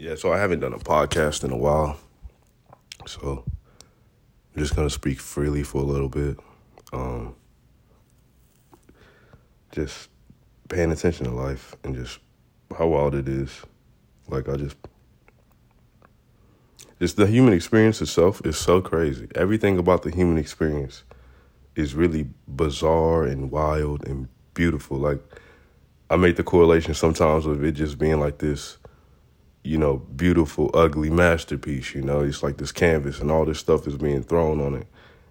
Yeah, so I haven't done a podcast in a while. So I'm just gonna speak freely for a little bit. Um, just paying attention to life and just how wild it is. Like I just just the human experience itself is so crazy. Everything about the human experience is really bizarre and wild and beautiful. Like I make the correlation sometimes with it just being like this you know, beautiful, ugly masterpiece. You know, it's like this canvas, and all this stuff is being thrown on it,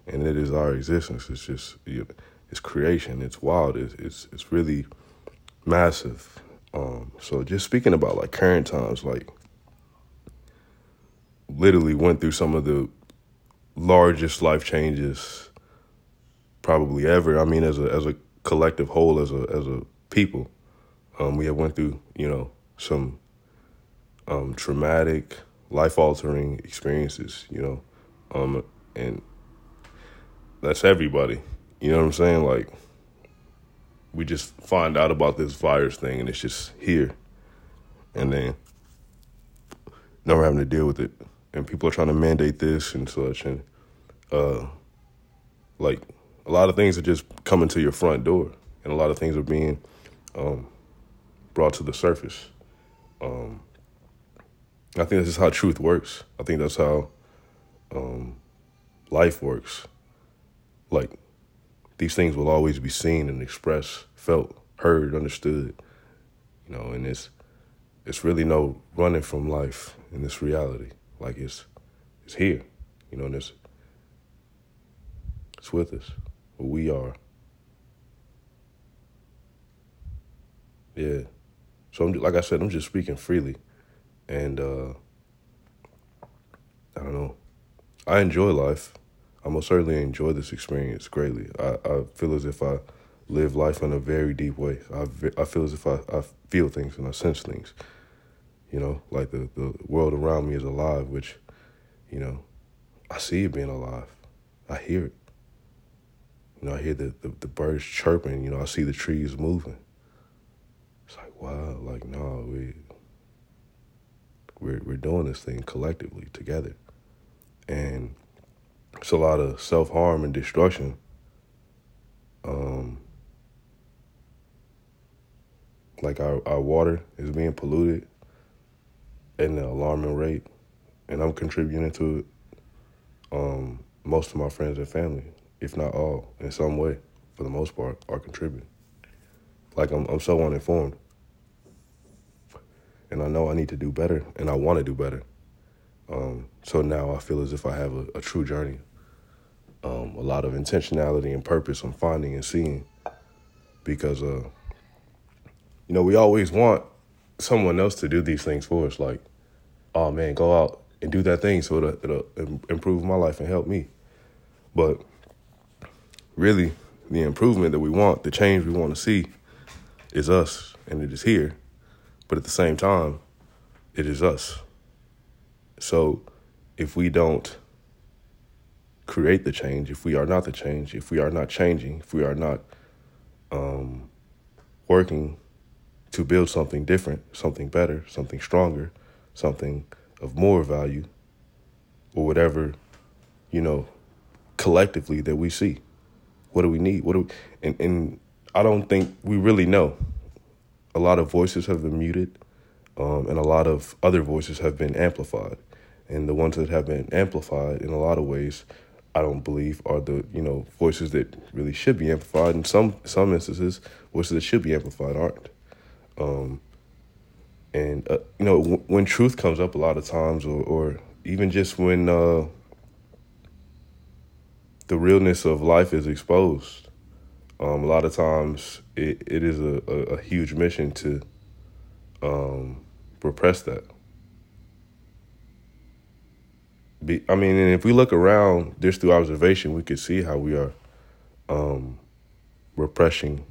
and it is our existence. It's just, you know, it's creation. It's wild. It's it's, it's really massive. Um, so just speaking about like current times, like literally went through some of the largest life changes probably ever. I mean, as a as a collective whole, as a as a people, um, we have went through you know some um, traumatic, life altering experiences, you know, um, and that's everybody. You know what I'm saying? Like, we just find out about this virus thing and it's just here. And then never having to deal with it. And people are trying to mandate this and such. And, uh, like, a lot of things are just coming to your front door. And a lot of things are being um, brought to the surface. Um, I think this is how truth works. I think that's how um, life works. Like these things will always be seen and expressed, felt, heard, understood. You know, and it's it's really no running from life in this reality. Like it's it's here. You know, and it's it's with us. We are. Yeah. So I'm like I said, I'm just speaking freely and uh, I don't know. I enjoy life. I most certainly enjoy this experience greatly. I, I feel as if I live life in a very deep way. I, I feel as if I, I feel things and I sense things. You know, like the, the world around me is alive, which, you know, I see it being alive. I hear it. You know, I hear the, the, the birds chirping. You know, I see the trees moving. It's like, wow, like, no, we, we're we're doing this thing collectively together, and it's a lot of self harm and destruction. Um, like our our water is being polluted at an alarming rate, and I'm contributing to it. Um, most of my friends and family, if not all, in some way, for the most part, are contributing. Like I'm I'm so uninformed and I know I need to do better, and I want to do better. Um, so now I feel as if I have a, a true journey, um, a lot of intentionality and purpose I'm finding and seeing, because uh, you know we always want someone else to do these things for us, like, oh man, go out and do that thing so it'll, it'll improve my life and help me. But really, the improvement that we want, the change we want to see, is us, and it is here. But at the same time, it is us. So if we don't create the change, if we are not the change, if we are not changing, if we are not um, working to build something different, something better, something stronger, something of more value, or whatever, you know, collectively that we see. What do we need? What do we, and, and I don't think we really know a lot of voices have been muted, um, and a lot of other voices have been amplified. And the ones that have been amplified in a lot of ways, I don't believe are the you know voices that really should be amplified. In some some instances, voices that should be amplified aren't. Um, and uh, you know w- when truth comes up a lot of times, or, or even just when uh, the realness of life is exposed, um, a lot of times it, it is a, a, a huge mission to um, repress that. Be, I mean, and if we look around just through observation, we could see how we are um, repressing,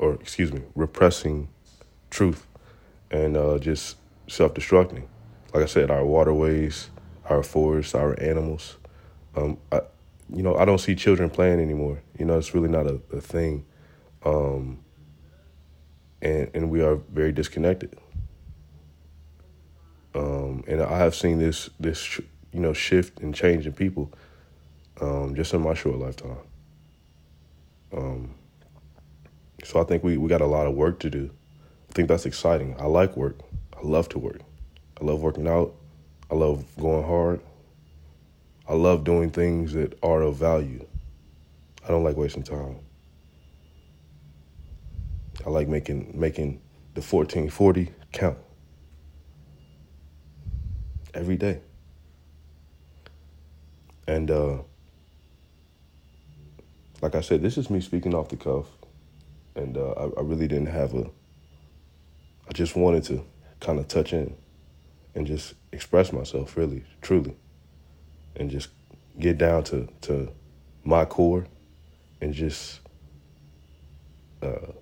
or excuse me, repressing truth and uh, just self destructing. Like I said, our waterways, our forests, our animals. Um, I, you know, I don't see children playing anymore. You know, it's really not a, a thing. Um, and and we are very disconnected. Um, and I have seen this this you know shift and change in people um, just in my short lifetime. Um, so I think we, we got a lot of work to do. I think that's exciting. I like work. I love to work. I love working out. I love going hard. I love doing things that are of value. I don't like wasting time. I like making making the 1440 count every day. And uh, like I said, this is me speaking off the cuff, and uh, I, I really didn't have a. I just wanted to kind of touch in and just express myself, really, truly, and just get down to to my core, and just uh,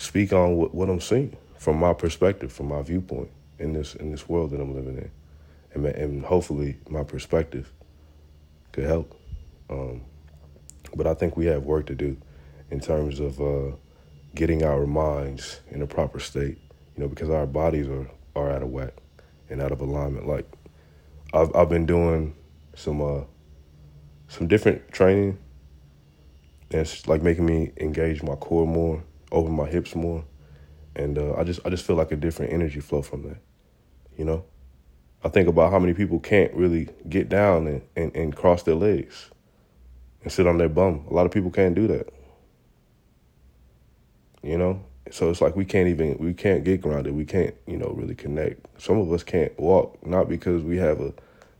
speak on what, what I'm seeing from my perspective, from my viewpoint in this in this world that I'm living in, and and hopefully my perspective could help. Um, but I think we have work to do in terms of uh, getting our minds in a proper state, you know, because our bodies are, are out of whack and out of alignment. Like I've I've been doing some uh, some different training it's like making me engage my core more, open my hips more, and uh, I just I just feel like a different energy flow from that, you know. I think about how many people can't really get down and, and, and cross their legs and sit on their bum. A lot of people can't do that. You know? So it's like we can't even we can't get grounded. We can't, you know, really connect. Some of us can't walk, not because we have a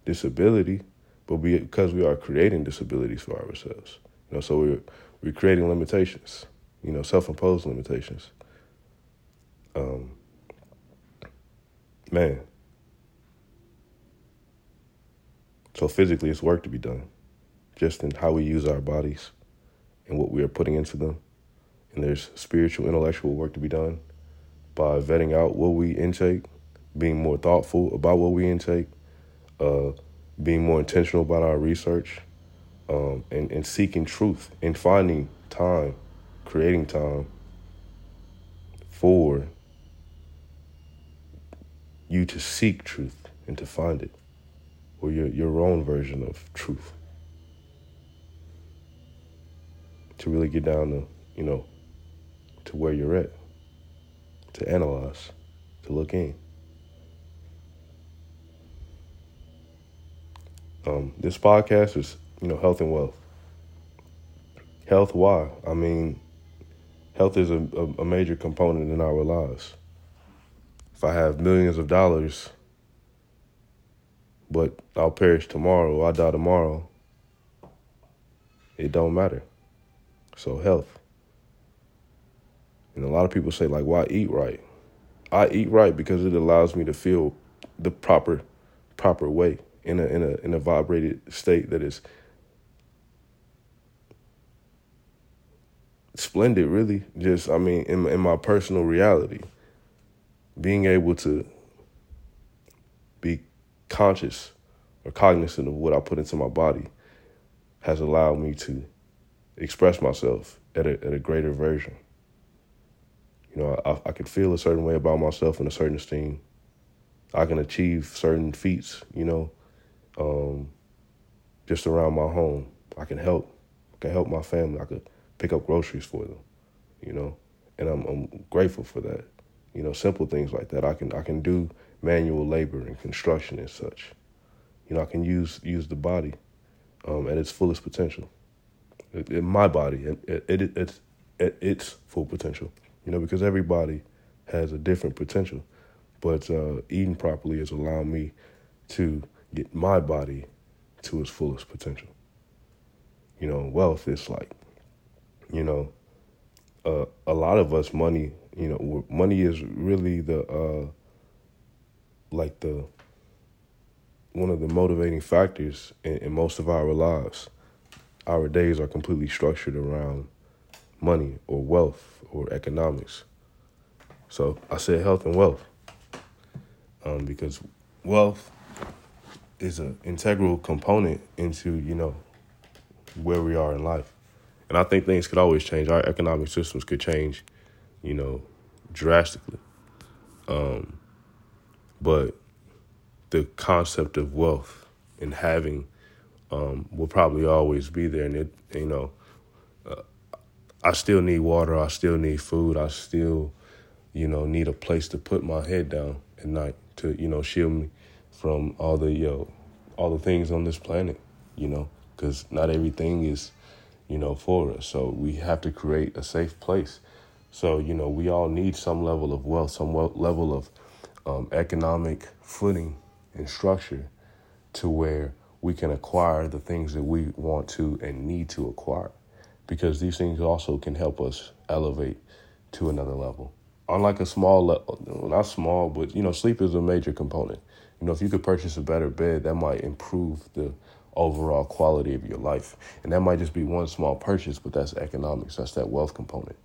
disability, but because we are creating disabilities for ourselves. You know, so we're we're creating limitations, you know, self imposed limitations. Um man. So physically it's work to be done just in how we use our bodies and what we are putting into them. And there's spiritual, intellectual work to be done by vetting out what we intake, being more thoughtful about what we intake, uh, being more intentional about our research, um, and, and seeking truth and finding time, creating time for you to seek truth and to find it, or your, your own version of truth. to really get down to, you know, to where you're at, to analyze, to look in. Um, this podcast is, you know, health and wealth. Health, why? I mean, health is a, a, major component in our lives. If I have millions of dollars, but I'll perish tomorrow, I die tomorrow, it don't matter. So health. And a lot of people say like, why eat right? I eat right because it allows me to feel the proper proper way in a in a in a vibrated state that is splendid really just i mean in, in my personal reality being able to be conscious or cognizant of what i put into my body has allowed me to express myself at a, at a greater version. You know, I, I could feel a certain way about myself and a certain esteem. I can achieve certain feats, you know, um, just around my home. I can help. I can help my family. I could pick up groceries for them, you know, and I'm, I'm grateful for that. You know, simple things like that. I can I can do manual labor and construction and such. You know, I can use use the body um, at its fullest potential in my body it, it, it, it's at its full potential. You know, because everybody has a different potential, but uh, eating properly has allowed me to get my body to its fullest potential. You know, wealth is like, you know, uh, a lot of us money. You know, money is really the uh, like the one of the motivating factors in, in most of our lives our days are completely structured around money or wealth or economics. So I said health and wealth um, because wealth is an integral component into you know where we are in life, and I think things could always change. Our economic systems could change, you know, drastically. Um, but the concept of wealth and having um, will probably always be there. And it, you know, uh, I still need water. I still need food. I still, you know, need a place to put my head down at night to, you know, shield me from all the, you know, all the things on this planet, you know, because not everything is, you know, for us. So we have to create a safe place. So, you know, we all need some level of wealth, some level of um, economic footing and structure to where we can acquire the things that we want to and need to acquire because these things also can help us elevate to another level. Unlike a small level, not small, but you know, sleep is a major component. You know, if you could purchase a better bed, that might improve the overall quality of your life. And that might just be one small purchase, but that's economics. That's that wealth component,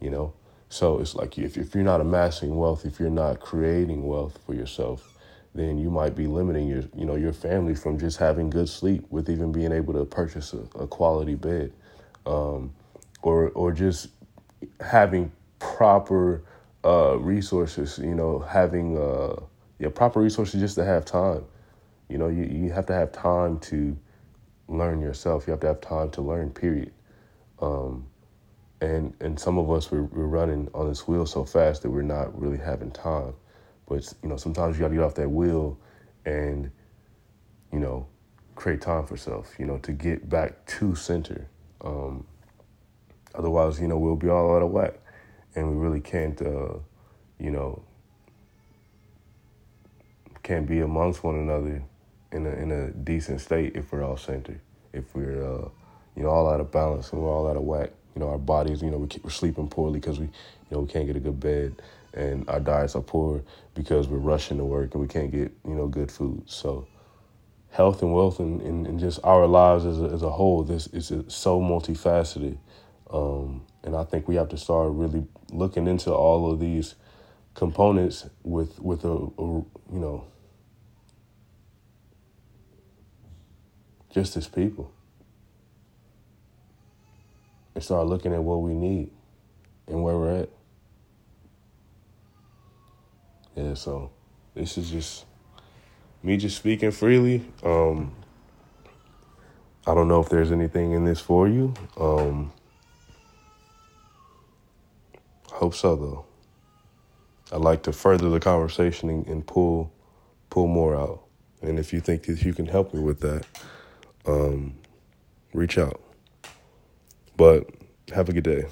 you know? So it's like if, if you're not amassing wealth, if you're not creating wealth for yourself, then you might be limiting your, you know, your family from just having good sleep with even being able to purchase a, a quality bed, um, or or just having proper uh, resources. You know, having uh, yeah proper resources just to have time. You know, you you have to have time to learn yourself. You have to have time to learn. Period. Um, and and some of us we're, we're running on this wheel so fast that we're not really having time. But you know, sometimes you got to get off that wheel and you know create time for self. You know, to get back to center. Um, otherwise, you know, we'll be all out of whack, and we really can't. Uh, you know, can't be amongst one another in a in a decent state if we're all centered. If we're uh, you know all out of balance and we're all out of whack. You know, our bodies. You know, we we're sleeping poorly because we you know we can't get a good bed and our diets are poor because we're rushing to work and we can't get you know good food. So health and wealth and, and, and just our lives as a, as a whole, this is so multifaceted. Um, and I think we have to start really looking into all of these components with with a, a you know just as people and start looking at what we need and where we're at. Yeah, so this is just me just speaking freely. Um, I don't know if there's anything in this for you. Um, hope so though. I'd like to further the conversation and, and, pull pull more out. And if you think that you can help me with that, um, reach out. But have a good day.